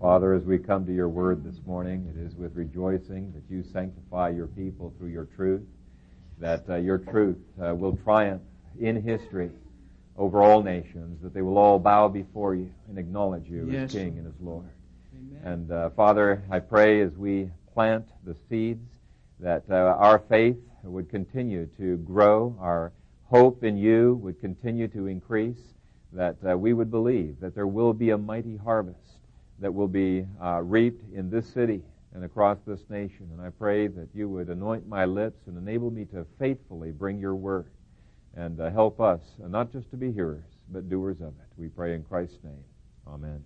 Father, as we come to your word this morning, it is with rejoicing that you sanctify your people through your truth, that uh, your truth uh, will triumph in history over all nations, that they will all bow before you and acknowledge you Yes. as King and as Lord. Amen. And uh, Father, I pray as we plant the seeds that uh, our faith would continue to grow, our hope in you would continue to increase, that uh, we would believe that there will be a mighty harvest that will be uh, reaped in this city and across this nation. And I pray that you would anoint my lips and enable me to faithfully bring your word and uh, help us, uh, not just to be hearers, but doers of it. We pray in Christ's name. Amen.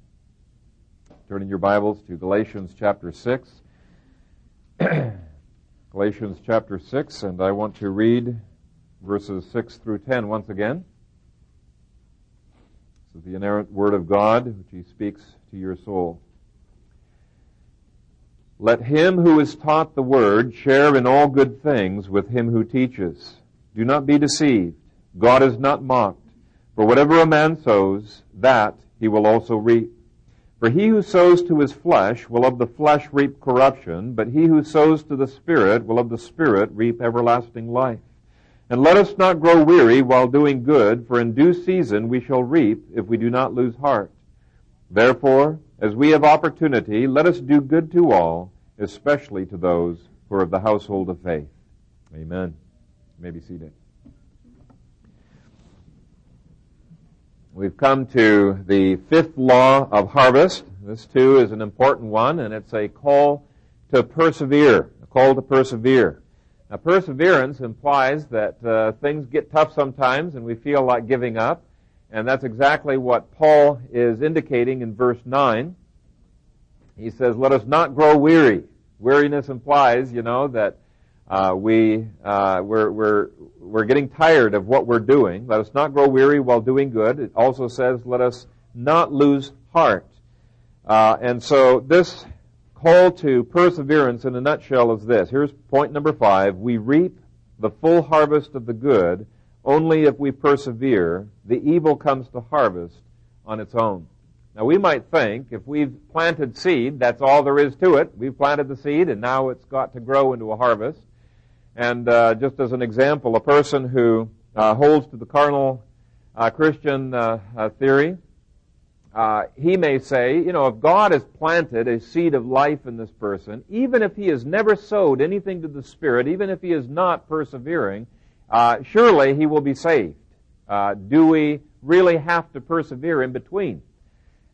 Turning your Bibles to Galatians chapter 6. Galatians chapter 6, and I want to read verses 6 through 10 once again. This is the inerrant Word of God, which He speaks to your soul. Let him who is taught the Word share in all good things with him who teaches. Do not be deceived. God is not mocked. For whatever a man sows, that he will also reap. For he who sows to his flesh will of the flesh reap corruption, but he who sows to the Spirit will of the Spirit reap everlasting life. And let us not grow weary while doing good, for in due season we shall reap if we do not lose heart. Therefore, as we have opportunity, let us do good to all, especially to those who are of the household of faith. Amen. You may be seated. We've come to the fifth law of harvest. This too is an important one, and it's a call to persevere. A call to persevere. Now, perseverance implies that uh, things get tough sometimes, and we feel like giving up, and that's exactly what Paul is indicating in verse nine. He says, "Let us not grow weary." Weariness implies, you know, that uh, we uh, we're, we're we're getting tired of what we're doing. Let us not grow weary while doing good. It also says, let us not lose heart. Uh, and so this call to perseverance in a nutshell is this. Here's point number five. We reap the full harvest of the good only if we persevere. The evil comes to harvest on its own. Now we might think if we've planted seed, that's all there is to it. We've planted the seed and now it's got to grow into a harvest. And uh, just as an example, a person who uh, holds to the carnal uh, Christian uh, uh, theory, uh, he may say, you know, if God has planted a seed of life in this person, even if he has never sowed anything to the Spirit, even if he is not persevering, surely he will be saved. do we really have to persevere in between?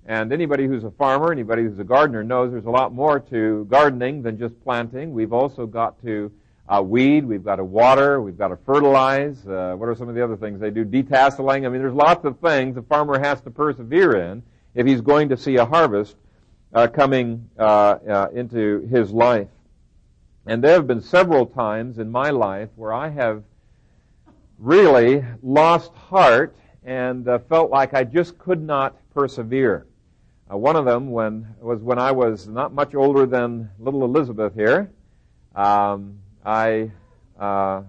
And anybody who's a farmer, anybody who's a gardener knows there's a lot more to gardening than just planting. We've also got to weed, we've got to water, we've got to fertilize. Uh, what are some of the other things they do? Detasseling. I mean, there's lots of things a farmer has to persevere in if he's going to see a harvest uh, coming uh, uh, into his life. And there have been several times in my life where I have really lost heart and uh, felt like I just could not persevere. one of them when, was when I was not much older than little Elizabeth here. Um, I uh, uh,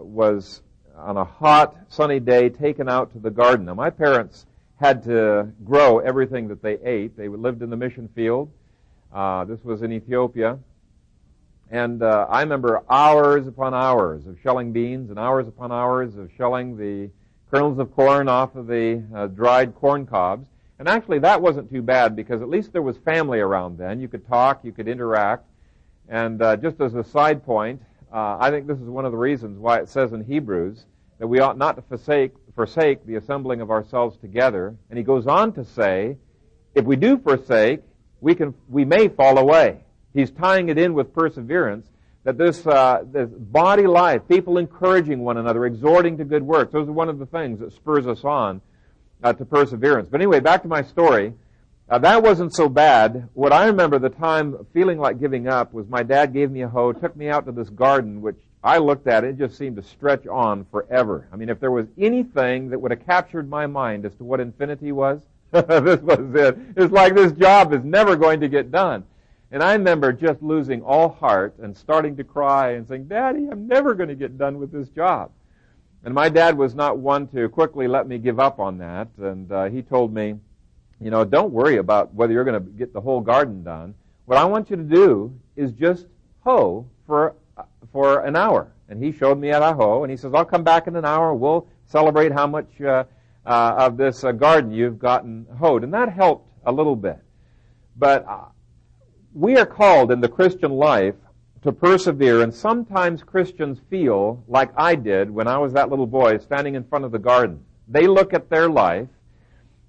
was on a hot, sunny day taken out to the garden. Now, my parents had to grow everything that they ate. They lived in the mission field. Uh, this was in Ethiopia. And uh, I remember hours upon hours of shelling beans and hours upon hours of shelling the kernels of corn off of the uh, dried corn cobs. And actually, that wasn't too bad because at least there was family around then. You could talk, you could interact. And uh, just as a side point, uh, I think this is one of the reasons why it says in Hebrews that we ought not to forsake, forsake the assembling of ourselves together. And he goes on to say, if we do forsake, we can, we may fall away. He's tying it in with perseverance that this, uh, this body life, people encouraging one another, exhorting to good works, those are one of the things that spurs us on uh, to perseverance. But anyway, back to my story. Uh, that wasn't so bad. What I remember the time feeling like giving up was my dad gave me a hoe, took me out to this garden, which I looked at, it just seemed to stretch on forever. I mean, if there was anything that would have captured my mind as to what infinity was, this was it. It's like this job is never going to get done. And I remember just losing all heart and starting to cry and saying, Daddy, I'm never going to get done with this job. And my dad was not one to quickly let me give up on that. And uh, he told me, you know, don't worry about whether you're going to get the whole garden done. What I want you to do is just hoe for, for an hour. And he showed me how to hoe, and he says, I'll come back in an hour. We'll celebrate how much uh, uh, of this uh, garden you've gotten hoed. And that helped a little bit. But uh, we are called in the Christian life to persevere, and sometimes Christians feel like I did when I was that little boy standing in front of the garden. They look at their life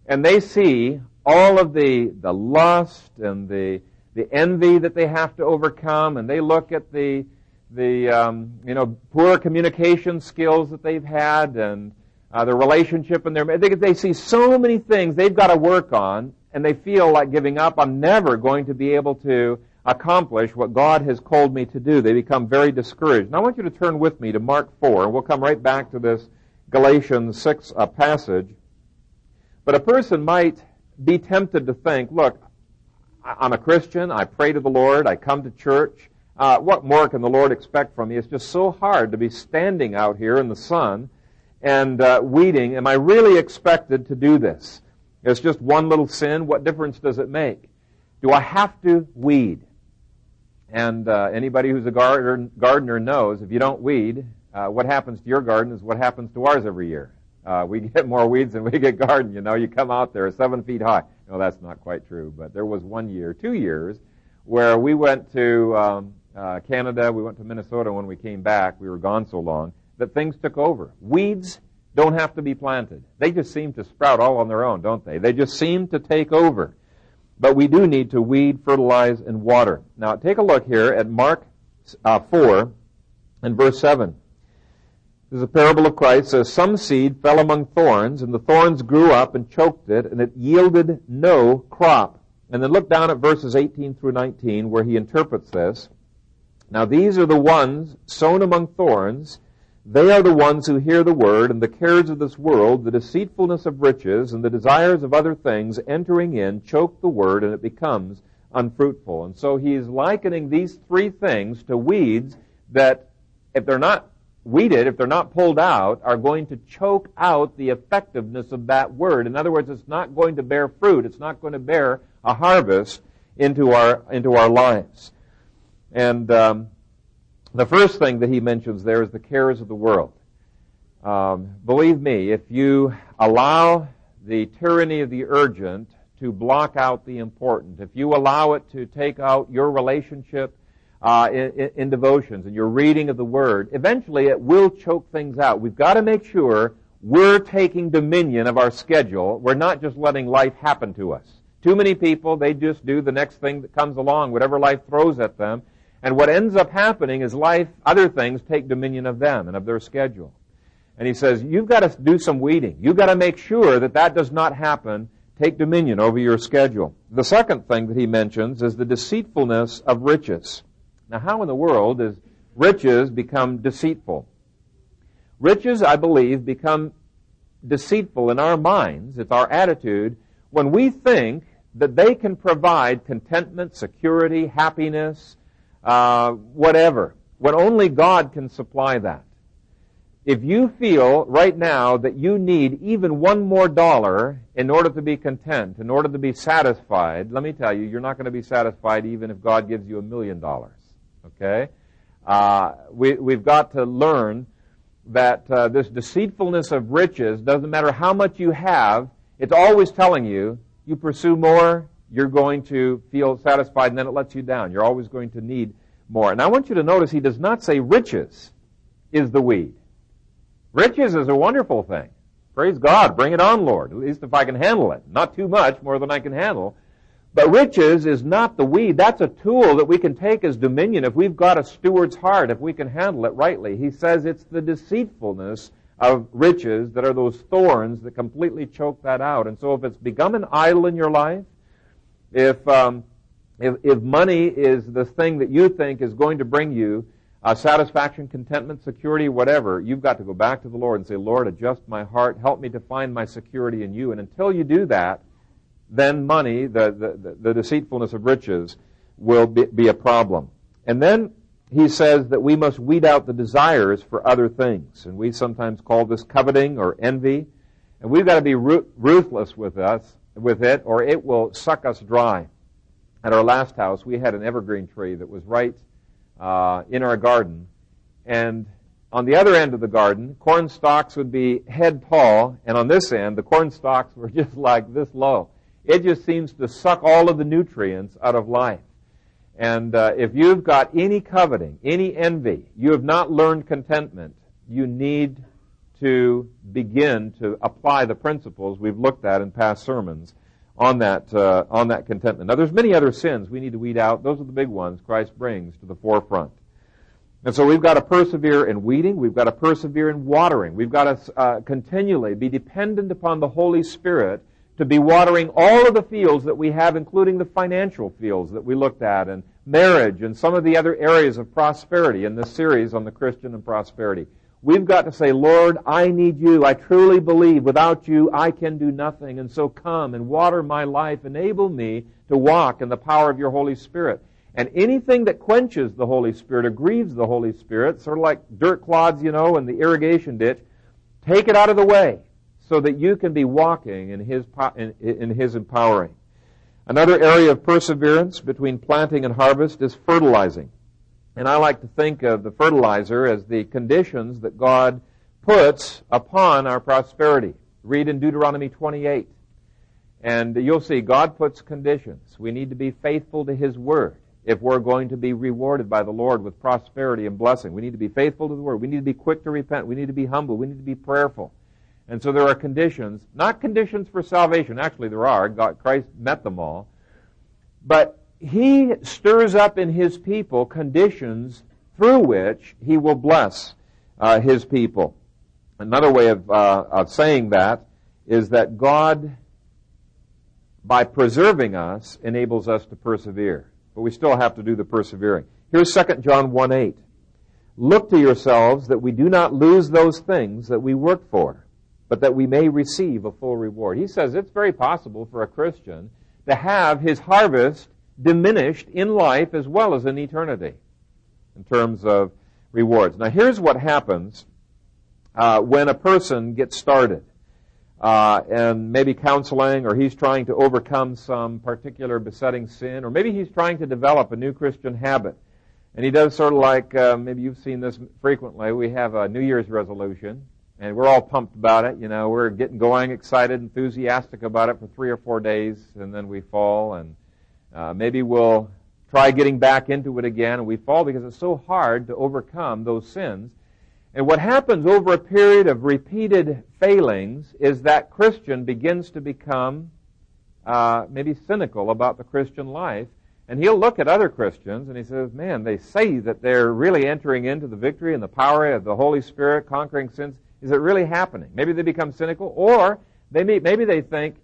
and they see all of the, the lust and the, the envy that they have to overcome, and they look at the, the um, you know, poor communication skills that they've had and uh, their relationship and their, they, they see so many things they've got to work on, and they feel like giving up. I'm never going to be able to accomplish what God has called me to do. They become very discouraged. And I want you to turn with me to Mark 4, and we'll come right back to this Galatians 6 uh, passage. But a person might be tempted to think, look, I'm a Christian, I pray to the Lord, I come to church. Uh, what more can the Lord expect from me? It's just so hard to be standing out here in the sun and uh, weeding. Am I really expected to do this? It's just one little sin. What difference does it make? Do I have to weed? And uh, anybody who's a gardener, gardener knows if you don't weed, uh, what happens to your garden is what happens to ours every year. Uh, we get more weeds than we get garden. You know, you come out there seven feet high. No, that's not quite true. But there was one year, two years, where we went to um, uh, Canada, we went to Minnesota. When we came back, we were gone so long that things took over. Weeds don't have to be planted. They just seem to sprout all on their own, don't they? They just seem to take over. But we do need to weed, fertilize, and water. Now, take a look here at Mark uh, 4 and verse 7. This is a parable of Christ. Says, Some seed fell among thorns, and the thorns grew up and choked it, and it yielded no crop. And then look down at verses 18 through 19, where he interprets this. Now these are the ones sown among thorns. They are the ones who hear the word, and the cares of this world, the deceitfulness of riches, and the desires of other things entering in, choke the word, and it becomes unfruitful. And so he's likening these three things to weeds that, if they're not weeded, if they're not pulled out, are going to choke out the effectiveness of that word. In other words, it's not going to bear fruit. It's not going to bear a harvest into our into our lives. And um, the first thing that he mentions there is the cares of the world. Um, believe me, if you allow the tyranny of the urgent to block out the important, if you allow it to take out your relationship uh, in, in devotions and your reading of the Word, eventually it will choke things out. We've got to make sure we're taking dominion of our schedule. We're not just letting life happen to us. Too many people, they just do the next thing that comes along, whatever life throws at them. And what ends up happening is life, other things take dominion of them and of their schedule. And he says, you've got to do some weeding. You've got to make sure that that does not happen. Take dominion over your schedule. The second thing that he mentions is the deceitfulness of riches. Now, how in the world does riches become deceitful? Riches, I believe, become deceitful in our minds, it's our attitude, when we think that they can provide contentment, security, happiness, uh, whatever, when only God can supply that. If you feel right now that you need even one more dollar in order to be content, in order to be satisfied, let me tell you, you're not going to be satisfied even if God gives you a million dollars. Okay? Uh, we, we've got to learn that uh, this deceitfulness of riches doesn't matter how much you have, it's always telling you, you pursue more, you're going to feel satisfied, and then it lets you down. You're always going to need more. And I want you to notice he does not say riches is the weed. Riches is a wonderful thing. Praise God. Bring it on, Lord. At least if I can handle it. Not too much, more than I can handle. But riches is not the weed. That's a tool that we can take as dominion if we've got a steward's heart, if we can handle it rightly. He says it's the deceitfulness of riches that are those thorns that completely choke that out. And so if it's become an idol in your life, if, um, if, if money is the thing that you think is going to bring you uh, satisfaction, contentment, security, whatever, you've got to go back to the Lord and say, Lord, adjust my heart. Help me to find my security in you. And until you do that, then money, the, the, the deceitfulness of riches, will be, be a problem. And then he says that we must weed out the desires for other things. And we sometimes call this coveting or envy. And we've got to be ruthless with us, with it or it will suck us dry. At our last house, we had an evergreen tree that was right uh, in our garden. And on the other end of the garden, corn stalks would be head tall, and on this end, the corn stalks were just like this low. It just seems to suck all of the nutrients out of life. And uh, if you've got any coveting, any envy, you have not learned contentment, you need to begin to apply the principles we've looked at in past sermons on that uh, on that contentment. Now, there's many other sins we need to weed out. Those are the big ones Christ brings to the forefront. And so we've got to persevere in weeding. We've got to persevere in watering. We've got to uh, continually be dependent upon the Holy Spirit to be watering all of the fields that we have, including the financial fields that we looked at, and marriage, and some of the other areas of prosperity in this series on the Christian and prosperity. We've got to say, Lord, I need you. I truly believe without you I can do nothing. And so come and water my life. Enable me to walk in the power of your Holy Spirit. And anything that quenches the Holy Spirit or grieves the Holy Spirit, sort of like dirt clods, you know, in the irrigation ditch, take it out of the way so that you can be walking in His, in, in His empowering. Another area of perseverance between planting and harvest is fertilizing. And I like to think of the fertilizer as the conditions that God puts upon our prosperity. Read in Deuteronomy 28. And you'll see God puts conditions. We need to be faithful to His Word if we're going to be rewarded by the Lord with prosperity and blessing. We need to be faithful to the Word. We need to be quick to repent. We need to be humble. We need to be prayerful. And so there are conditions, not conditions for salvation. Actually, there are. God, Christ met them all. But He stirs up in His people conditions through which He will bless uh, His people. Another way of, uh, of saying that is that God, by preserving us, enables us to persevere. But we still have to do the persevering. Here's 2 John 1 8. Look to yourselves that we do not lose those things that we work for but that we may receive a full reward. He says it's very possible for a Christian to have his harvest diminished in life as well as in eternity in terms of rewards. Now, here's what happens uh, when a person gets started. Uh, and maybe counseling, or he's trying to overcome some particular besetting sin, or maybe he's trying to develop a new Christian habit. And he does sort of like, uh, maybe you've seen this frequently. We have a New Year's resolution, and we're all pumped about it. You know, we're getting going, excited, enthusiastic about it for three or four days, and then we fall, and uh, maybe we'll try getting back into it again, and we fall because it's so hard to overcome those sins. And what happens over a period of repeated failings is that Christian begins to become uh, maybe cynical about the Christian life. And he'll look at other Christians and he says, man, they say that they're really entering into the victory and the power of the Holy Spirit, conquering sins. Is it really happening? Maybe they become cynical, or they may, maybe they think,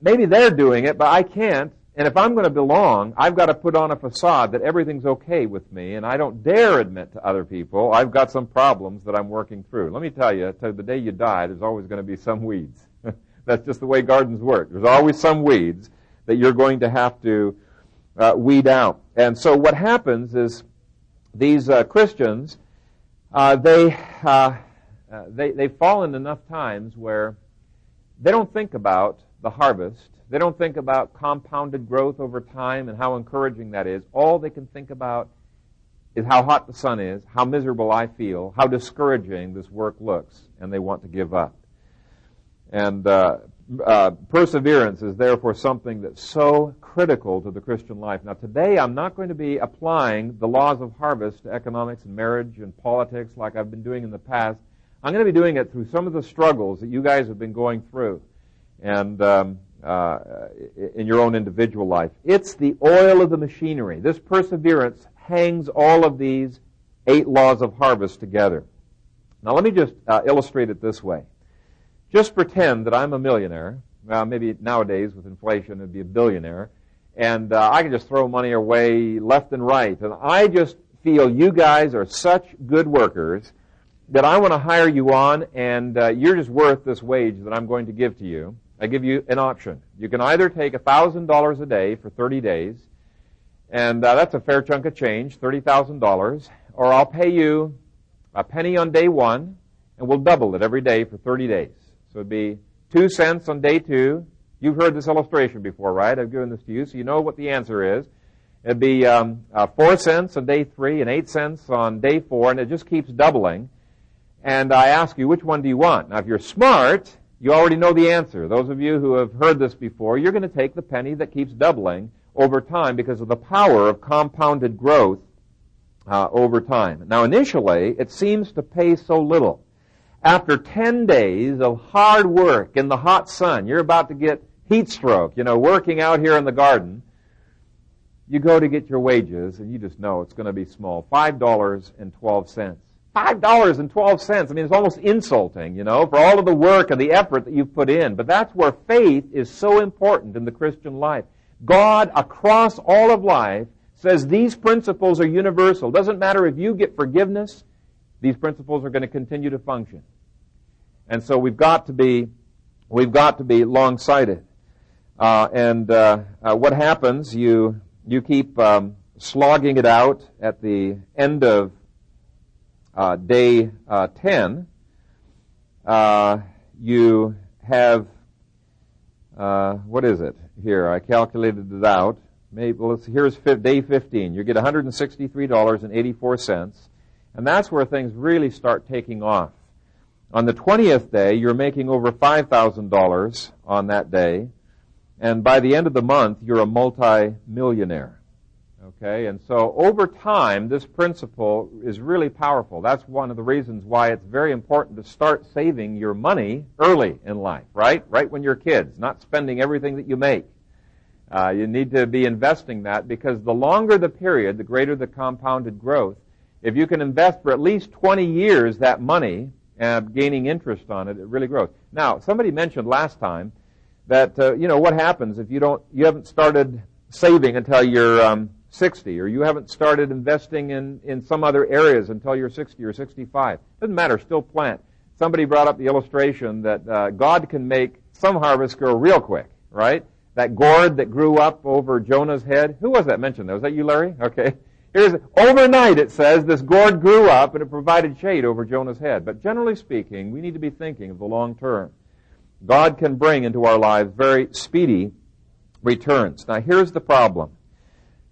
maybe they're doing it, but I can't. And if I'm going to belong, I've got to put on a facade that everything's okay with me, and I don't dare admit to other people I've got some problems that I'm working through. Let me tell you, to the day you die, there's always going to be some weeds. That's just the way gardens work. There's always some weeds that you're going to have to uh, weed out. And so what happens is these uh, Christians uh, they, uh, uh, they, they've fallen enough times where they don't think about the harvest. They don't think about compounded growth over time and how encouraging that is. All they can think about is how hot the sun is, how miserable I feel, how discouraging this work looks, and they want to give up. And uh, uh, perseverance is therefore something that's so critical to the Christian life. Now, today I'm not going to be applying the laws of harvest to economics and marriage and politics like I've been doing in the past. I'm going to be doing it through some of the struggles that you guys have been going through, and um, uh, in your own individual life. It's the oil of the machinery. This perseverance hangs all of these eight laws of harvest together. Now, let me just uh, illustrate it this way. Just pretend that I'm a millionaire. Well, maybe nowadays with inflation it'd be a billionaire. And uh, I can just throw money away left and right. And I just feel you guys are such good workers that I want to hire you on and uh, you're just worth this wage that I'm going to give to you. I give you an option. You can either take $1,000 a day for 30 days, and uh, that's a fair chunk of change, $30,000, or I'll pay you a penny on day one, and we'll double it every day for 30 days. So it'd be two cents on day two. You've heard this illustration before, right? I've given this to you, so you know what the answer is. It'd be um, uh, four cents on day three and eight cents on day four, and it just keeps doubling. And I ask you, which one do you want? Now, if you're smart, you already know the answer. Those of you who have heard this before, you're going to take the penny that keeps doubling over time because of the power of compounded growth uh, over time. Now, initially, it seems to pay so little. After 10 days of hard work in the hot sun, you're about to get heat stroke, you know, working out here in the garden, you go to get your wages and you just know it's going to be small. $5.12. $5.12. I mean, it's almost insulting, you know, for all of the work and the effort that you've put in. But that's where faith is so important in the Christian life. God, across all of life, says these principles are universal. Doesn't matter if you get forgiveness, these principles are going to continue to function. And so we've got to be, we've got to be long-sighted. Uh, and uh, uh, what happens? You you keep um, slogging it out at the end of uh, day uh, ten. Uh, you have what is it here? I calculated it out. Maybe well, here's day 15. You get $163.84, and that's where things really start taking off. On the 20th day, you're making over $5,000 on that day, and by the end of the month, you're a multi-millionaire. Okay, and so over time, this principle is really powerful. That's one of the reasons why it's very important to start saving your money early in life, right? Right when you're kids, not spending everything that you make. Uh, you need to be investing that because the longer the period, the greater the compounded growth. If you can invest for at least 20 years that money, uh, gaining interest on it, it really grows. Now, somebody mentioned last time that uh, you know what happens if you don't, you haven't started saving until you're um, 60, or you haven't started investing in in some other areas until you're 60 or 65. Doesn't matter, still plant. Somebody brought up the illustration that uh, God can make some harvest grow real quick, right? that gourd that grew up over Jonah's head. Who was that mentioned? Was that you, Larry? Okay. Here's overnight it says this gourd grew up and it provided shade over Jonah's head. But generally speaking, we need to be thinking of the long term. God can bring into our lives very speedy returns. Now here's the problem.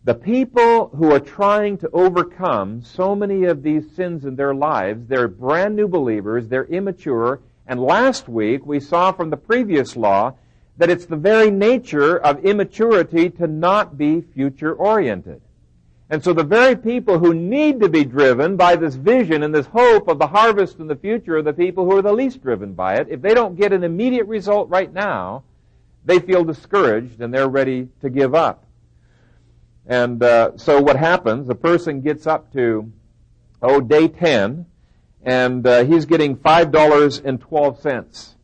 The people who are trying to overcome so many of these sins in their lives, they're brand new believers, they're immature, and last week we saw from the previous law that it's the very nature of immaturity to not be future oriented. And so the very people who need to be driven by this vision and this hope of the harvest in the future are the people who are the least driven by it. If they don't get an immediate result right now, they feel discouraged and they're ready to give up. And uh, so what happens? The person gets up to, oh, day 10, and uh, he's getting $5.12.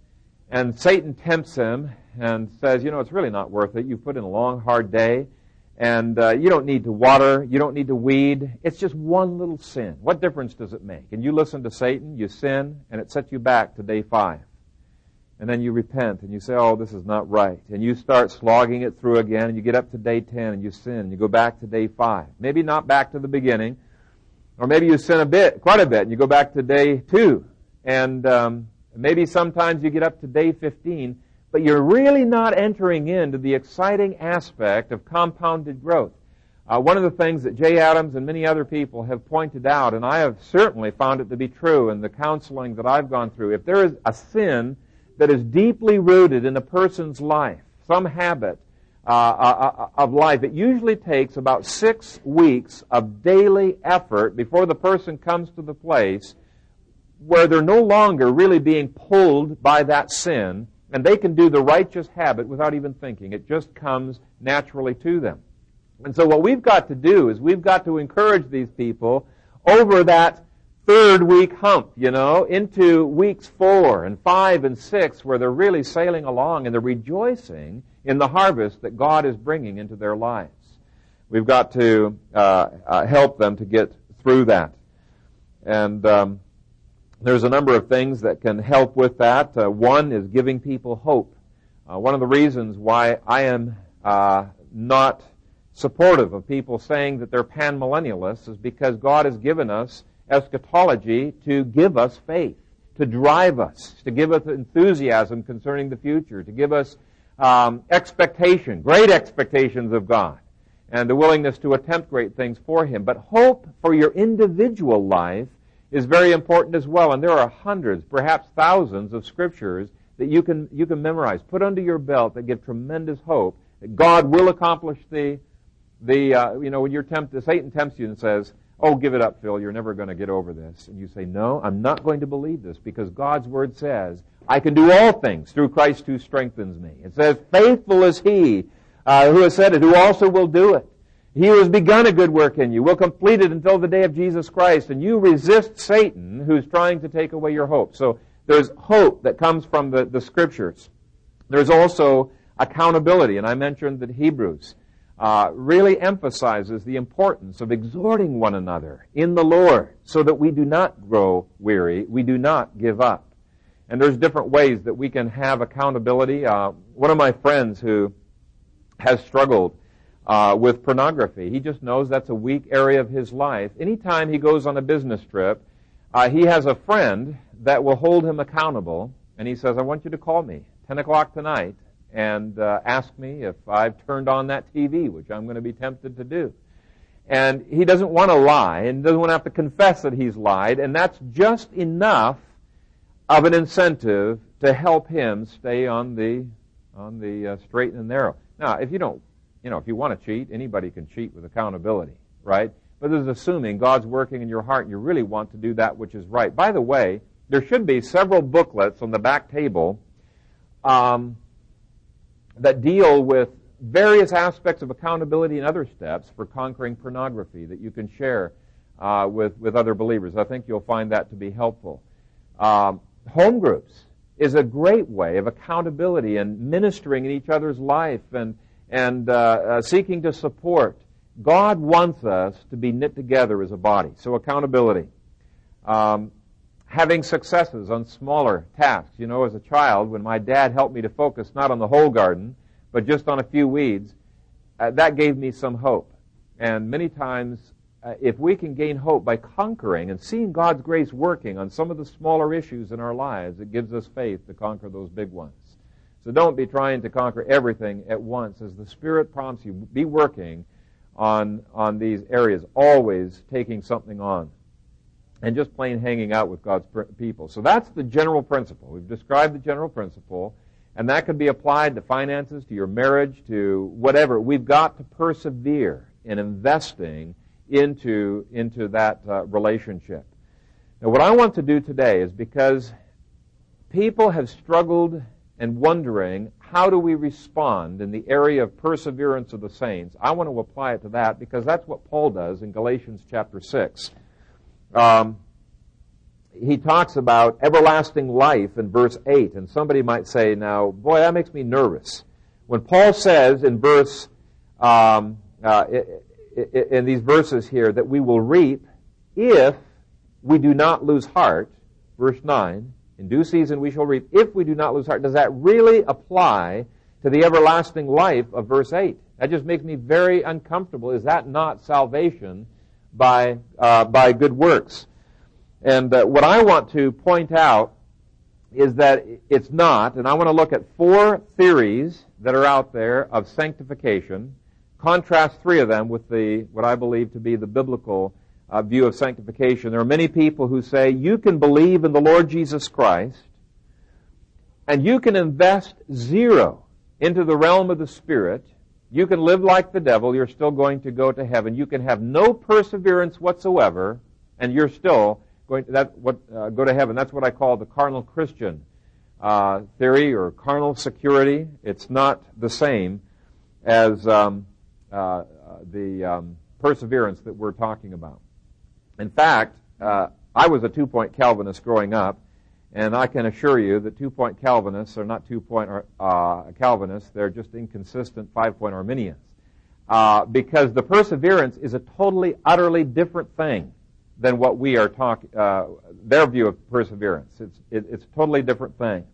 And Satan tempts him and says, you know, it's really not worth it. You've put in a long, hard day, and uh, you don't need to water, you don't need to weed. It's just one little sin. What difference does it make? And you listen to Satan, you sin, and it sets you back to day five. And then you repent and you say, oh, this is not right. And you start slogging it through again, and you get up to day 10 and you sin, and you go back to day five. Maybe not back to the beginning, or maybe you sin a bit, quite a bit, and you go back to day two. And um, maybe sometimes you get up to day 15, but you're really not entering into the exciting aspect of compounded growth. Uh, one of the things that Jay Adams and many other people have pointed out, and I have certainly found it to be true in the counseling that I've gone through, if there is a sin that is deeply rooted in a person's life, some habit uh, uh, uh of life, it usually takes about six weeks of daily effort before the person comes to the place where they're no longer really being pulled by that sin and they can do the righteous habit without even thinking. It just comes naturally to them. And so what we've got to do is we've got to encourage these people over that third week hump, you know, into weeks four and five and six where they're really sailing along and they're rejoicing in the harvest that God is bringing into their lives. We've got to uh, uh, help them to get through that. And um, there's a number of things that can help with that. Uh, one is giving people hope. Uh, one of the reasons why I am uh, not supportive of people saying that they're panmillennialists is because God has given us eschatology to give us faith, to drive us, to give us enthusiasm concerning the future, to give us um, expectation, great expectations of God, and the willingness to attempt great things for Him. But hope for your individual life is very important as well. And there are hundreds, perhaps thousands of scriptures that you can, you can memorize, put under your belt that give tremendous hope that God will accomplish the, the uh, you know, when you're tempted, Satan tempts you and says, oh, give it up, Phil, you're never going to get over this. And you say, no, I'm not going to believe this because God's word says, I can do all things through Christ who strengthens me. It says, faithful is he uh, who has said it, who also will do it. He who has begun a good work in you will complete it until the day of Jesus Christ. And you resist Satan who's trying to take away your hope. So there's hope that comes from the, the scriptures. There's also accountability. And I mentioned that Hebrews uh, really emphasizes the importance of exhorting one another in the Lord so that we do not grow weary. We do not give up. And there's different ways that we can have accountability. Uh, one of my friends who has struggled uh, with pornography. He just knows that's a weak area of his life. Anytime he goes on a business trip, uh, he has a friend that will hold him accountable, and he says, I want you to call me 10 o'clock tonight and uh, ask me if I've turned on that TV, which I'm going to be tempted to do. And he doesn't want to lie and doesn't want to have to confess that he's lied, and that's just enough of an incentive to help him stay on the on the uh, straight and narrow. Now, if you don't you know, if you want to cheat, anybody can cheat with accountability, right? But this is assuming God's working in your heart and you really want to do that which is right. By the way, there should be several booklets on the back table um, that deal with various aspects of accountability and other steps for conquering pornography that you can share uh, with, with other believers. I think you'll find that to be helpful. Um, home groups is a great way of accountability and ministering in each other's life and and uh, uh, seeking to support. God wants us to be knit together as a body. So accountability. Um, having successes on smaller tasks. You know, as a child, when my dad helped me to focus not on the whole garden, but just on a few weeds, uh, that gave me some hope. And many times, uh, if we can gain hope by conquering and seeing God's grace working on some of the smaller issues in our lives, it gives us faith to conquer those big ones. So don't be trying to conquer everything at once. As the Spirit prompts you, be working on, on these areas, always taking something on. And just plain hanging out with God's people. So that's the general principle. We've described the general principle, and that could be applied to finances, to your marriage, to whatever. We've got to persevere in investing into, into that uh, relationship. Now, what I want to do today is because people have struggled and wondering how do we respond in the area of perseverance of the saints, I want to apply it to that because that's what Paul does in Galatians chapter 6. Um, he talks about everlasting life in verse 8, and somebody might say, now, boy, that makes me nervous. When Paul says in verse, um, uh, in these verses here, that we will reap if we do not lose heart, verse 9, in due season we shall reap if we do not lose heart. Does that really apply to the everlasting life of verse 8? That just makes me very uncomfortable. Is that not salvation by, uh, by good works? And uh, what I want to point out is that it's not, and I want to look at four theories that are out there of sanctification, contrast three of them with the, what I believe to be the biblical uh, view of sanctification. There are many people who say you can believe in the Lord Jesus Christ and you can invest zero into the realm of the Spirit. You can live like the devil. You're still going to go to heaven. You can have no perseverance whatsoever and you're still going to, that, what, uh, go to heaven. That's what I call the carnal Christian uh, theory or carnal security. It's not the same as um, uh, the um, perseverance that we're talking about. In fact, uh, I was a two-point Calvinist growing up, and I can assure you that two-point Calvinists are not two-point uh, Calvinists; they're just inconsistent five-point Arminians. Uh, because the perseverance is a totally, utterly different thing than what we are talking. Uh, their view of perseverance, it's it, it's a totally different thing.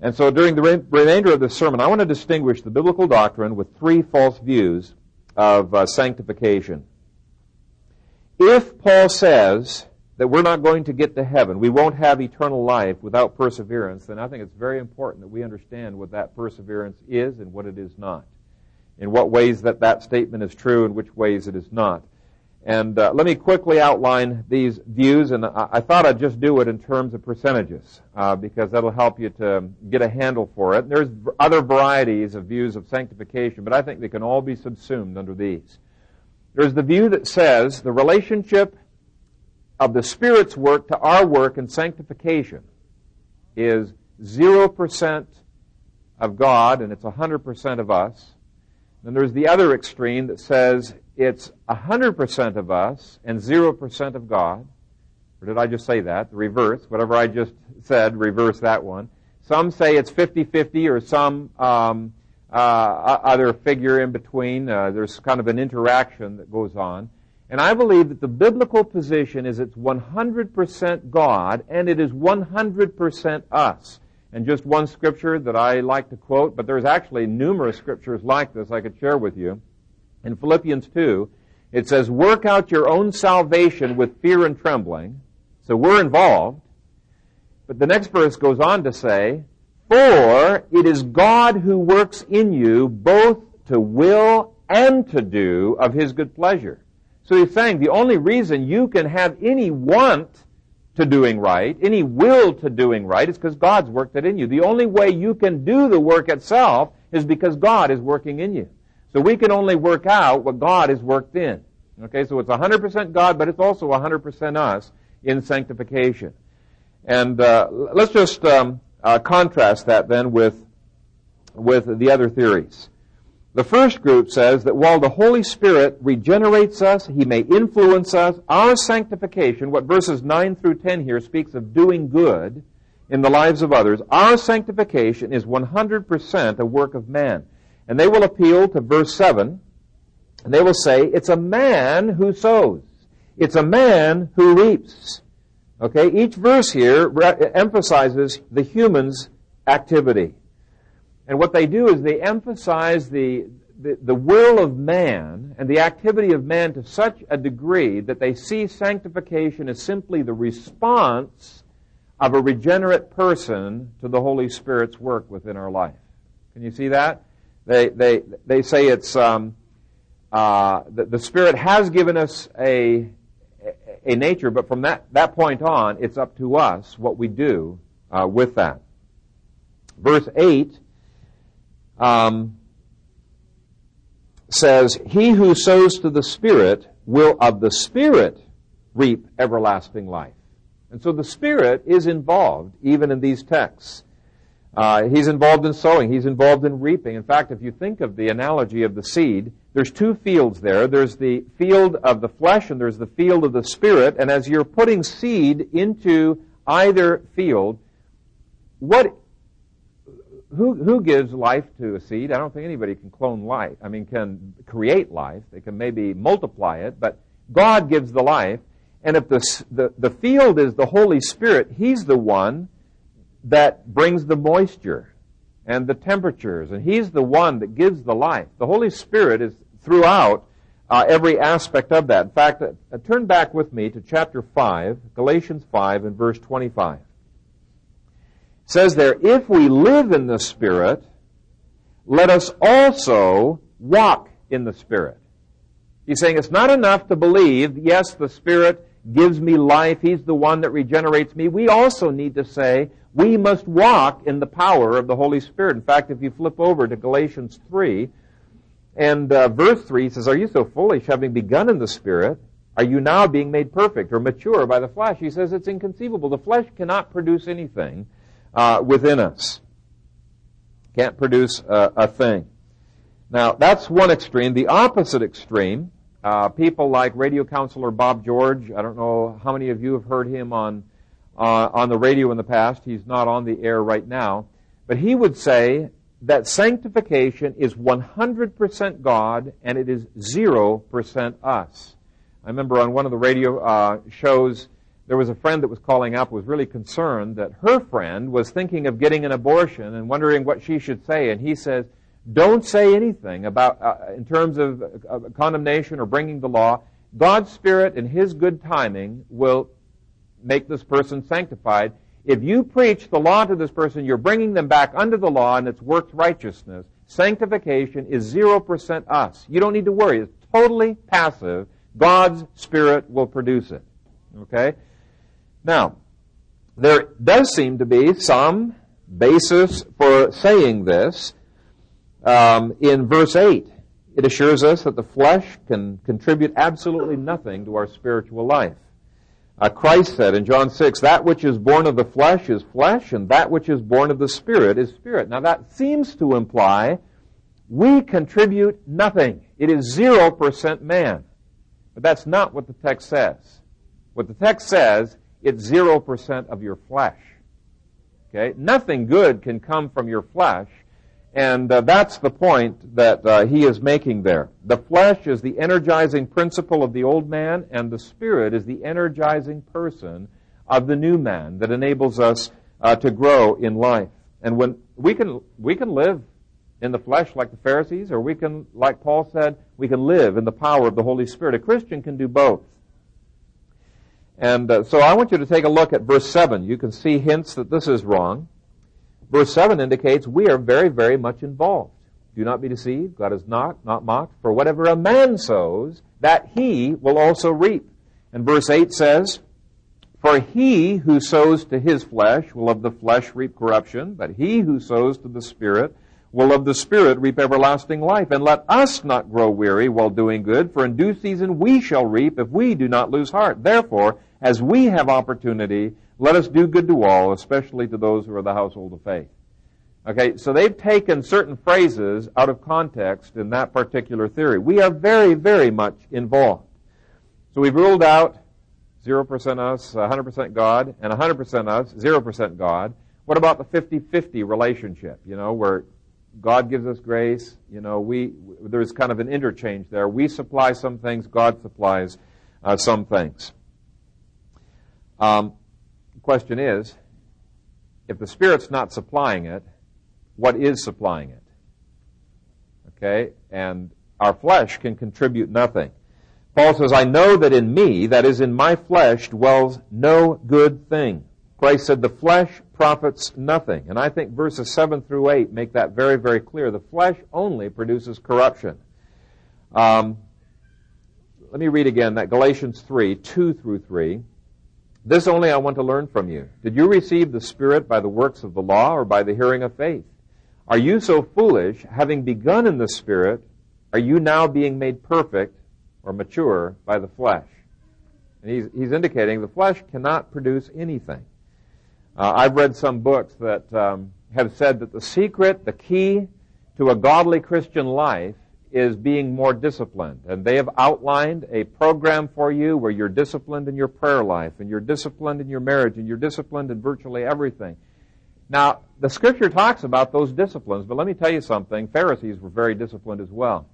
And so, during the re- remainder of this sermon, I want to distinguish the biblical doctrine with three false views of uh, sanctification. If Paul says that we're not going to get to heaven, we won't have eternal life without perseverance, then I think it's very important that we understand what that perseverance is and what it is not. In what ways that that statement is true and which ways it is not. And uh, let me quickly outline these views, and I, I, thought I'd just do it in terms of percentages, uh, because that'll help you to get a handle for it. There's other varieties of views of sanctification, but I think they can all be subsumed under these. There's the view that says the relationship of the Spirit's work to our work in sanctification is 0% of God and it's 100% of us. Then there's the other extreme that says it's 100% of us and 0% of God. Or did I just say that? The reverse. Whatever I just said, reverse that one. Some say it's 50-50 or some um, other figure in between. Uh, there's kind of an interaction that goes on. And I believe that the biblical position is it's 100% God and it is 100% us. And just one scripture that I like to quote, but there's actually numerous scriptures like this I could share with you. In Philippians 2, it says, work out your own salvation with fear and trembling. So we're involved. But the next verse goes on to say, for it is God who works in you both to will and to do of his good pleasure. So he's saying the only reason you can have any want to doing right, any will to doing right, is because God's worked it in you. The only way you can do the work itself is because God is working in you. So we can only work out what God has worked in. Okay, so it's 100% God, but it's also 100% us in sanctification. And uh, let's just um, uh, contrast that then with with the other theories. The first group says that while the Holy Spirit regenerates us, He may influence us, our sanctification, what verses 9 through 10 here speaks of doing good in the lives of others, our sanctification is 100% a work of man. And they will appeal to verse 7, and they will say, it's a man who sows. It's a man who reaps. Okay, each verse here re- emphasizes the human's activity. And what they do is they emphasize the, the, the, will of man and the activity of man to such a degree that they see sanctification as simply the response of a regenerate person to the Holy Spirit's work within our life. Can you see that? They, they, they say it's, um, uh, the, the Spirit has given us a, a nature, but from that, that point on, it's up to us what we do uh, with that. Verse 8 um, says, He who sows to the Spirit will of the Spirit reap everlasting life. And so the Spirit is involved even in these texts. Uh, he's involved in sowing. He's involved in reaping. In fact, if you think of the analogy of the seed, there's two fields there. There's the field of the flesh and there's the field of the spirit. And as you're putting seed into either field, what who, who gives life to a seed? I don't think anybody can clone life. I mean, can create life. They can maybe multiply it, but God gives the life. And if the, the, the field is the Holy Spirit, He's the one that brings the moisture and the temperatures, and He's the one that gives the life. The Holy Spirit is throughout uh, every aspect of that. In fact, uh, turn back with me to chapter 5, Galatians 5 and verse 25 says there, if we live in the Spirit, let us also walk in the Spirit. He's saying it's not enough to believe, yes, the Spirit gives me life. He's the one that regenerates me. We also need to say, we must walk in the power of the Holy Spirit. In fact, if you flip over to Galatians 3, and uh, verse 3 says, Are you so foolish, having begun in the Spirit? Are you now being made perfect or mature by the flesh? He says it's inconceivable. The flesh cannot produce anything uh, within us. Can't produce a, a, thing. Now, that's one extreme. The opposite extreme, uh, people like radio counselor Bob George, I don't know how many of you have heard him on, uh, on the radio in the past. He's not on the air right now. But he would say that sanctification is 100% God and it is 0% us. I remember on one of the radio uh, shows, there was a friend that was calling up was really concerned that her friend was thinking of getting an abortion and wondering what she should say and he says don't say anything about uh, in terms of uh, condemnation or bringing the law god's spirit and his good timing will make this person sanctified. If you preach the law to this person, you're bringing them back under the law and it's works righteousness. Sanctification is 0% us. You don't need to worry. It's totally passive. God's Spirit will produce it. Okay? Now, there does seem to be some basis for saying this um, in verse 8. It assures us that the flesh can contribute absolutely nothing to our spiritual life. Uh, Christ said in John 6, that which is born of the flesh is flesh, and that which is born of the Spirit is spirit. Now that seems to imply we contribute nothing. It is 0% man. But that's not what the text says. What the text says, it's 0% of your flesh. Okay? Nothing good can come from your flesh. And uh, that's the point that uh, he is making there. The flesh is the energizing principle of the old man, and the spirit is the energizing person of the new man that enables us uh, to grow in life. And when we can, we can live in the flesh like the Pharisees, or we can, like Paul said, we can live in the power of the Holy Spirit. A Christian can do both. And uh, so I want you to take a look at verse 7. You can see hints that this is wrong. Verse 7 indicates we are very, very much involved. Do not be deceived. God is not, not mocked. For whatever a man sows, that he will also reap. And verse 8 says, For he who sows to his flesh will of the flesh reap corruption, but he who sows to the Spirit will of the Spirit reap everlasting life. And let us not grow weary while doing good, for in due season we shall reap if we do not lose heart. Therefore, as we have opportunity, let us do good to all, especially to those who are the household of faith. Okay, so they've taken certain phrases out of context in that particular theory. We are very, very much involved. So we've ruled out 0% us, 100% God, and 100% us, 0% God. What about the 50-50 relationship, you know, where God gives us grace. You know, we there's kind of an interchange there. We supply some things, God supplies uh, some things. Um, the question is, if the Spirit's not supplying it, what is supplying it? Okay, and our flesh can contribute nothing. Paul says, I know that in me, that is in my flesh, dwells no good thing. Christ said, the flesh profits nothing. And I think verses 7 through 8 make that very, very clear. The flesh only produces corruption. Um, let me read again that Galatians 3, 2 through 3. This only I want to learn from you. Did you receive the Spirit by the works of the law or by the hearing of faith? Are you so foolish, having begun in the Spirit, are you now being made perfect or mature by the flesh? And he's, he's indicating the flesh cannot produce anything. Uh, I've read some books that um, have said that the secret, the key to a godly Christian life is being more disciplined. And they have outlined a program for you where you're disciplined in your prayer life, and you're disciplined in your marriage, and you're disciplined in virtually everything. Now, the scripture talks about those disciplines, but let me tell you something. Pharisees were very disciplined as well.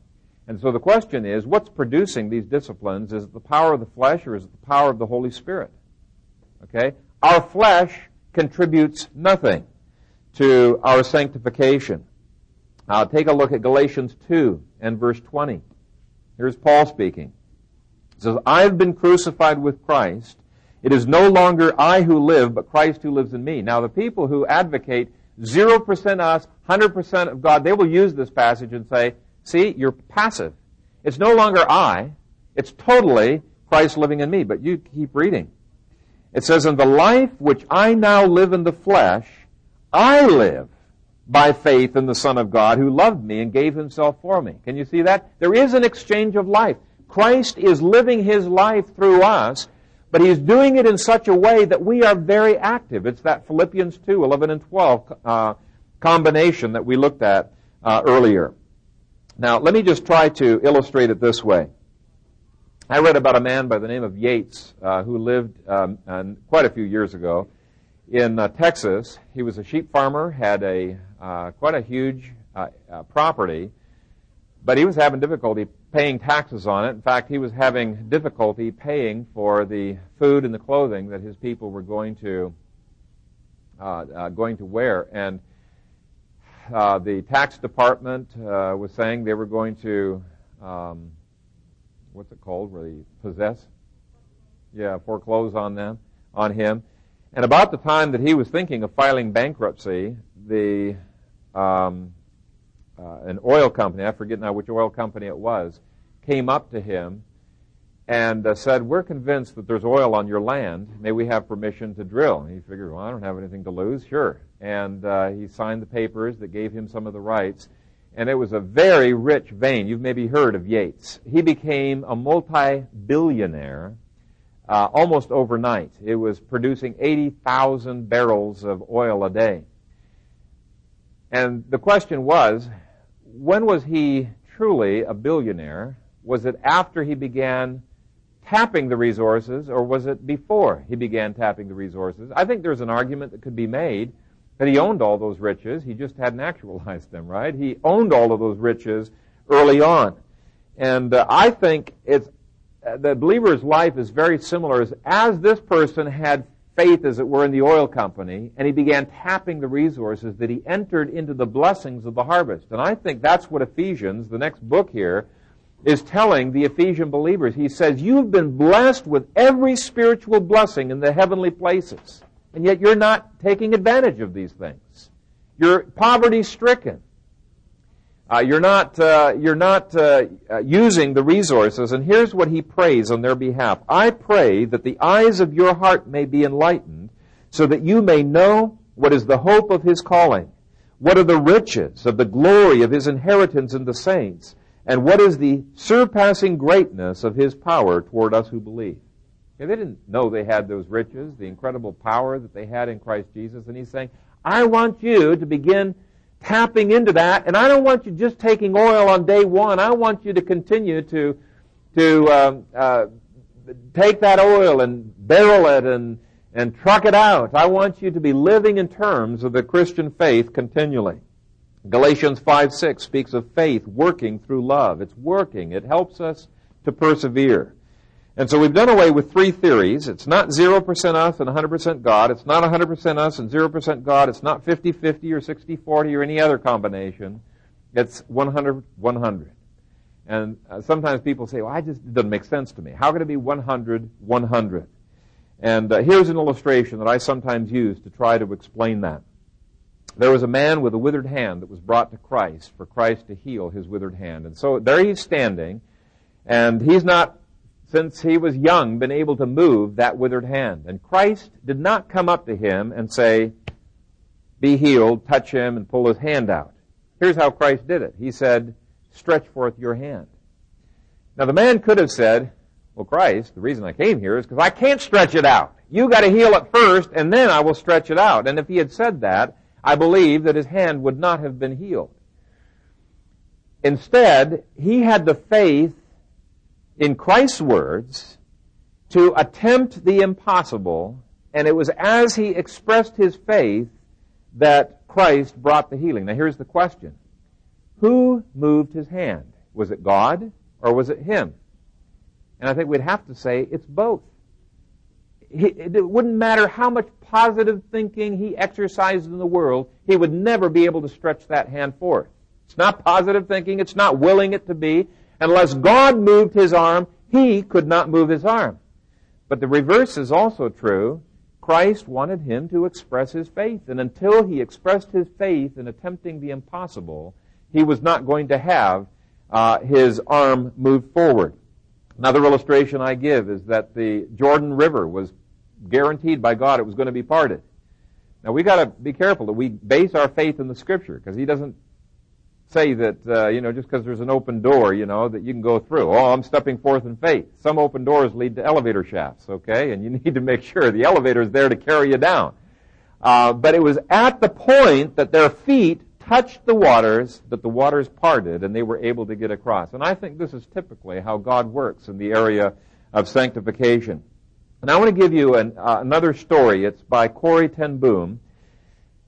And so the question is, what's producing these disciplines? Is it the power of the flesh or is it the power of the Holy Spirit? Okay? Our flesh contributes nothing to our sanctification. Now take a look at Galatians 2 and verse 20. Here's Paul speaking. He says, I've been crucified with Christ. It is no longer I who live, but Christ who lives in me. Now the people who advocate 0% us, 100% of God, they will use this passage and say, see, you're passive. It's no longer I. It's totally Christ living in me. But you keep reading. It says, In the life which I now live in the flesh, I live by faith in the Son of God who loved me and gave himself for me. Can you see that? There is an exchange of life. Christ is living his life through us, but he's doing it in such a way that we are very active. It's that Philippians 2, 11 and 12 uh, combination that we looked at uh, earlier. Now, let me just try to illustrate it this way. I read about a man by the name of Yates uh, who lived um, quite a few years ago in uh, Texas. He was a sheep farmer, had a uh, quite a huge uh, uh, property, but he was having difficulty paying taxes on it. In fact, he was having difficulty paying for the food and the clothing that his people were going to uh, going to wear, and the tax department was saying they were going to um, what's it called, where they possess? Yeah, foreclose on them, on him. And about the time that he was thinking of filing bankruptcy, the um, uh, an oil company, I forget now which oil company it was, came up to him and uh, said, "We're convinced that there's oil on your land. May we have permission to drill?" And he figured, "Well, I don't have anything to lose. Sure." And uh, he signed the papers that gave him some of the rights. And it was a very rich vein. You've maybe heard of Yates. He became a multi-billionaire uh, almost overnight. It was producing 80,000 barrels of oil a day. And the question was, when was he truly a billionaire? Was it after he began tapping the resources or was it before he began tapping the resources? I think there's an argument that could be made that he owned all those riches. He just hadn't actualized them, right? He owned all of those riches early on. And uh, I think it's, uh, the believer's life is very similar as, as this person had faith, as it were, in the oil company, and he began tapping the resources that he entered into the blessings of the harvest. And I think that's what Ephesians, the next book here, is telling the Ephesian believers. He says, You've been blessed with every spiritual blessing in the heavenly places, and yet you're not taking advantage of these things. You're poverty stricken. Uh, you're not, uh, you're not uh, uh, using the resources. And here's what he prays on their behalf. I pray that the eyes of your heart may be enlightened so that you may know what is the hope of his calling, what are the riches of the glory of his inheritance in the saints, and what is the surpassing greatness of his power toward us who believe. Okay, they didn't know they had those riches, the incredible power that they had in Christ Jesus. And he's saying, I want you to begin tapping into that. And I don't want you just taking oil on day one. I want you to continue to to um, uh, take that oil and barrel it and and truck it out. I want you to be living in terms of the Christian faith continually. Galatians 5 6 speaks of faith working through love. It's working. It helps us to persevere. And so we've done away with three theories. It's not 0% us and 100% God. It's not 100% us and 0% God. It's not 50-50 or 60-40 or any other combination. It's 100-100. And uh, sometimes people say, well, I just, it doesn't make sense to me. How can it be 100-100? And uh, here's an illustration that I sometimes use to try to explain that. There was a man with a withered hand that was brought to Christ for Christ to heal his withered hand. And so there he's standing, and he's not since he was young, been able to move that withered hand. And Christ did not come up to him and say, be healed, touch him, and pull his hand out. Here's how Christ did it. He said, stretch forth your hand. Now the man could have said, well Christ, the reason I came here is because I can't stretch it out. You gotta heal it first, and then I will stretch it out. And if he had said that, I believe that his hand would not have been healed. Instead, he had the faith in Christ's words, to attempt the impossible, and it was as he expressed his faith that Christ brought the healing. Now here's the question. Who moved his hand? Was it God or was it him? And I think we'd have to say it's both. It wouldn't matter how much positive thinking he exercised in the world, he would never be able to stretch that hand forth. It's not positive thinking, it's not willing it to be, Unless God moved his arm, he could not move his arm. But the reverse is also true. Christ wanted him to express his faith, and until he expressed his faith in attempting the impossible, he was not going to have uh, his arm moved forward. Another illustration I give is that the Jordan River was guaranteed by God it was going to be parted. Now we got to be careful that we base our faith in the Scripture because He doesn't say that, uh, you know, just because there's an open door, you know, that you can go through. Oh, I'm stepping forth in faith. Some open doors lead to elevator shafts, okay? And you need to make sure the elevator is there to carry you down. Uh, but it was at the point that their feet touched the waters that the waters parted and they were able to get across. And I think this is typically how God works in the area of sanctification. And I want to give you an, uh, another story. It's by Corrie ten Boom.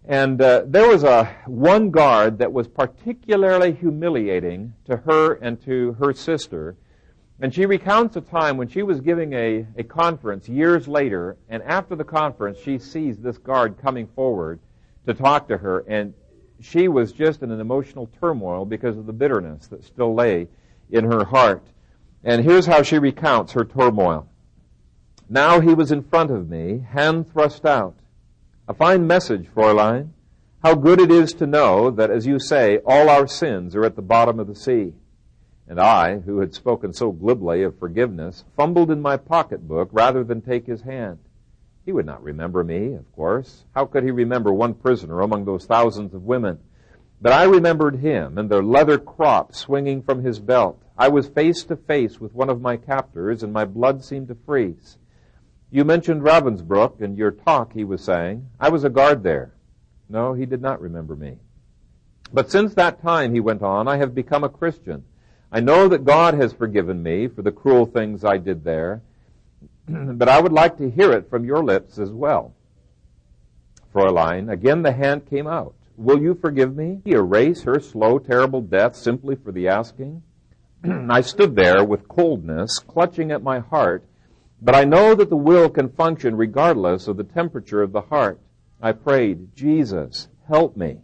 And uh, there was a one guard that was particularly humiliating to her and to her sister. And she recounts a time when she was giving a, a conference years later, and after the conference, she sees this guard coming forward to talk to her, and she was just in an emotional turmoil because of the bitterness that still lay in her heart. And here's how she recounts her turmoil. Now he was in front of me, hand thrust out. A fine message, Fräulein. How good it is to know that, as you say, all our sins are at the bottom of the sea. And I, who had spoken so glibly of forgiveness, fumbled in my pocketbook rather than take his hand. He would not remember me, of course. How could he remember one prisoner among those thousands of women? But I remembered him and the leather crop swinging from his belt. I was face to face with one of my captors and my blood seemed to freeze. You mentioned Ravensbrück in your talk, he was saying. I was a guard there. No, he did not remember me. But since that time, he went on, I have become a Christian. I know that God has forgiven me for the cruel things I did there, but I would like to hear it from your lips as well. Fräulein, again the hand came out. Will you forgive me? He erase her slow, terrible death simply for the asking? I stood there with coldness, clutching at my heart, but I know that the will can function regardless of the temperature of the heart. I prayed, Jesus, help me.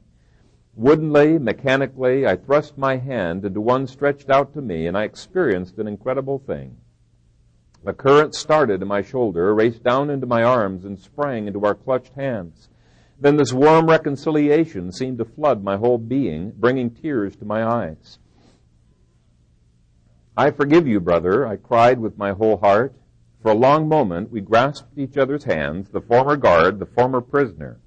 Woodenly, mechanically, I thrust my hand into one stretched out to me, and I experienced an incredible thing. The current started in my shoulder, raced down into my arms, and sprang into our clutched hands. Then this warm reconciliation seemed to flood my whole being, bringing tears to my eyes. I forgive you, brother, I cried with my whole heart. For a long moment, we grasped each other's hands, the former guard, the former prisoner.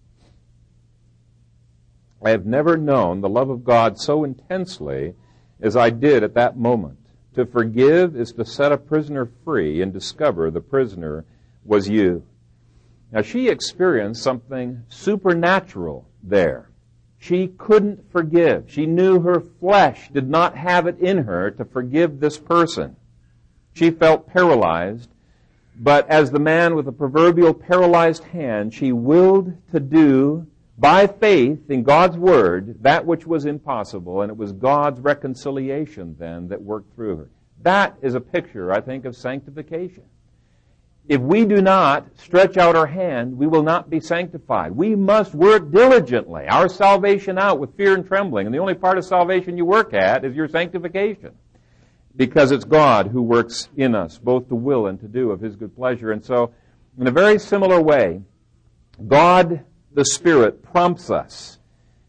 I have never known the love of God so intensely as I did at that moment. To forgive is to set a prisoner free and discover the prisoner was you. Now she experienced something supernatural there. She couldn't forgive. She knew her flesh did not have it in her to forgive this person. She felt paralyzed, but as the man with the proverbial paralyzed hand, she willed to do by faith in God's Word that which was impossible, and it was God's reconciliation then that worked through her. That is a picture, I think, of sanctification. If we do not stretch out our hand, we will not be sanctified. We must work diligently, our salvation out with fear and trembling. And the only part of salvation you work at is your sanctification. Because it's God who works in us, both to will and to do of His good pleasure. And so, in a very similar way, God the Spirit prompts us.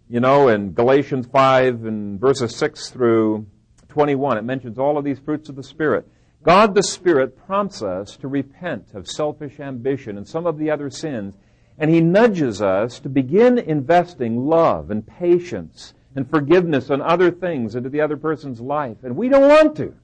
You know, in Galatians 5 and verses 6 through 21, it mentions all of these fruits of the Spirit. God the Spirit prompts us to repent of selfish ambition and some of the other sins, and He nudges us to begin investing love and patience and forgiveness and other things into the other person's life. And we don't want to.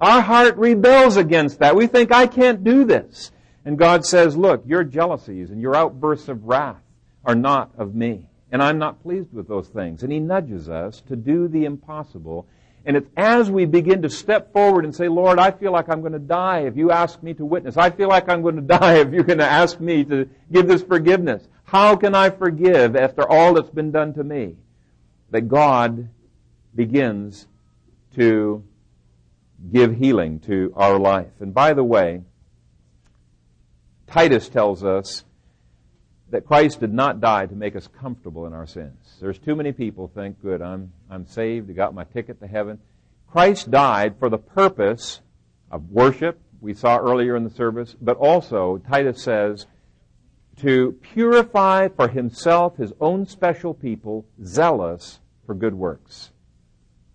Our heart rebels against that. We think, I can't do this. And God says, look, your jealousies and your outbursts of wrath are not of me. And I'm not pleased with those things. And he nudges us to do the impossible. And it's as we begin to step forward and say, Lord, I feel like I'm going to die if you ask me to witness. I feel like I'm going to die if you're going to ask me to give this forgiveness. How can I forgive after all that's been done to me? That God begins to give healing to our life. And by the way, Titus tells us that Christ did not die to make us comfortable in our sins. There's too many people think, good, I'm, I'm saved, I got my ticket to heaven. Christ died for the purpose of worship, we saw earlier in the service, but also, Titus says, to purify for himself his own special people, zealous for good works.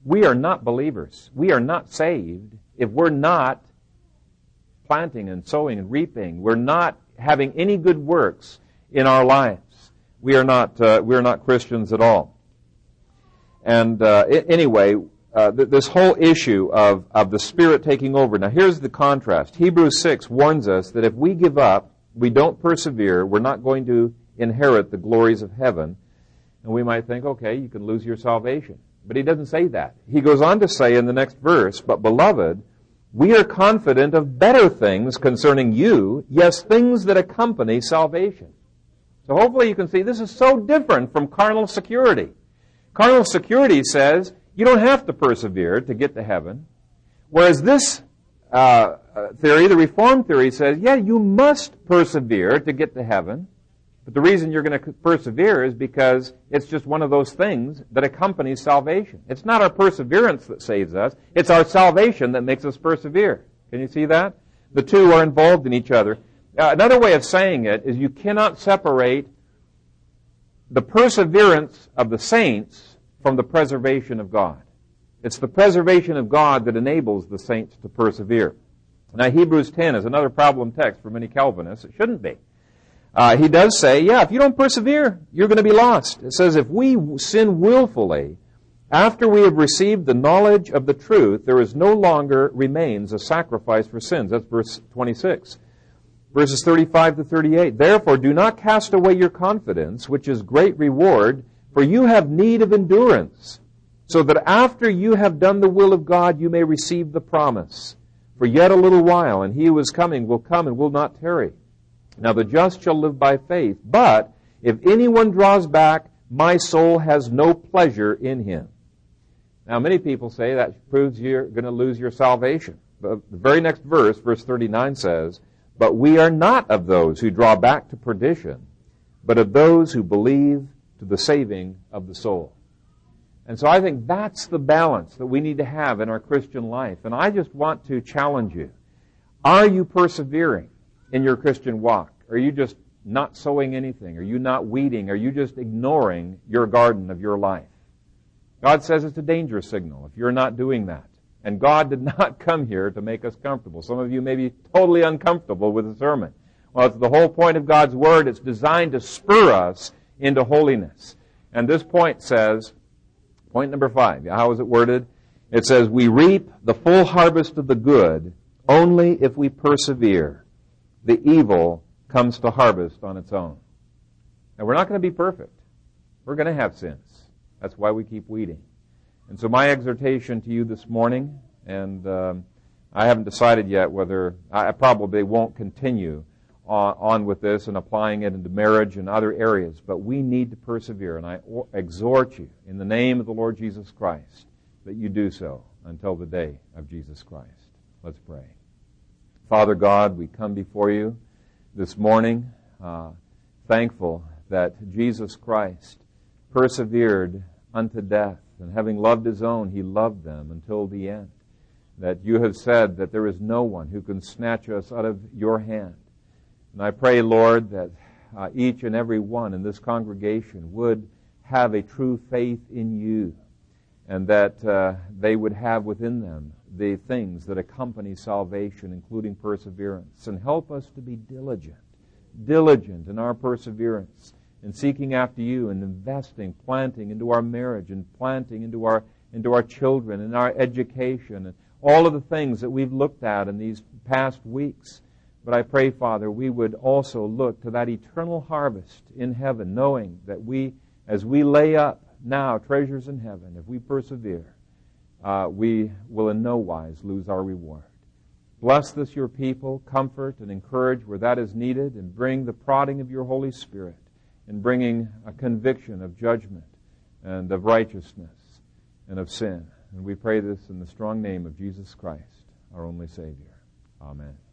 We are not believers. We are not saved if we're not planting and sowing and reaping. We're not having any good works in our lives. We are not, uh, we are not Christians at all. And uh, anyway, uh, th- this whole issue of, of the Spirit taking over. Now, here's the contrast. Hebrews 6 warns us that if we give up, we don't persevere, we're not going to inherit the glories of heaven. And we might think, okay, you can lose your salvation. But he doesn't say that. He goes on to say in the next verse, But beloved, we are confident of better things concerning you, yes, things that accompany salvation. So hopefully you can see this is so different from carnal security. Carnal security says you don't have to persevere to get to heaven. Whereas this uh, theory, the Reformed theory, says, yeah, you must persevere to get to heaven. But the reason you're going to persevere is because it's just one of those things that accompanies salvation. It's not our perseverance that saves us. It's our salvation that makes us persevere. Can you see that? The two are involved in each other. Uh, another way of saying it is you cannot separate the perseverance of the saints from the preservation of God. It's the preservation of God that enables the saints to persevere. Now, Hebrews 10 is another problem text for many Calvinists. It shouldn't be. Uh, he does say, yeah, if you don't persevere, you're going to be lost. It says, if we sin willfully, after we have received the knowledge of the truth, there is no longer remains a sacrifice for sins. That's verse 26. Verses 35 to 38. Therefore, do not cast away your confidence, which is great reward, for you have need of endurance, so that after you have done the will of God, you may receive the promise. For yet a little while, and he who is coming will come and will not tarry. Now the just shall live by faith, but if anyone draws back, my soul has no pleasure in him. Now many people say that proves you're going to lose your salvation. But the very next verse, verse 39 says, But we are not of those who draw back to perdition, but of those who believe to the saving of the soul. And so I think that's the balance that we need to have in our Christian life. And I just want to challenge you. Are you persevering? In your Christian walk? Are you just not sowing anything? Are you not weeding? Are you just ignoring your garden of your life? God says it's a danger signal if you're not doing that. And God did not come here to make us comfortable. Some of you may be totally uncomfortable with the sermon. Well, it's the whole point of God's Word. It's designed to spur us into holiness. And this point says, point number five, how is it worded? It says, we reap the full harvest of the good only if we persevere the evil comes to harvest on its own. Now, we're not going to be perfect. We're going to have sins. That's why we keep weeding. And so, my exhortation to you this morning, and um, I haven't decided yet whether I probably won't continue on, on, with this and applying it into marriage and other areas, but we need to persevere. And I exhort you in the name of the Lord Jesus Christ that you do so until the day of Jesus Christ. Let's pray. Father God, we come before you this morning uh, thankful that Jesus Christ persevered unto death, and having loved his own, he loved them until the end. That you have said that there is no one who can snatch us out of your hand. And I pray, Lord, that uh, each and every one in this congregation would have a true faith in you, and that uh, they would have within them the things that accompany salvation, including perseverance. And help us to be diligent, diligent in our perseverance, in seeking after you and investing, planting into our marriage and planting into our, into our children and our education and all of the things that we've looked at in these past weeks. But I pray, Father, we would also look to that eternal harvest in heaven, knowing that we, as we lay up now treasures in heaven, if we persevere, uh, we will in no wise lose our reward. Bless this, your people, comfort and encourage where that is needed, and bring the prodding of your Holy Spirit in bringing a conviction of judgment and of righteousness and of sin. And we pray this in the strong name of Jesus Christ, our only Savior. Amen.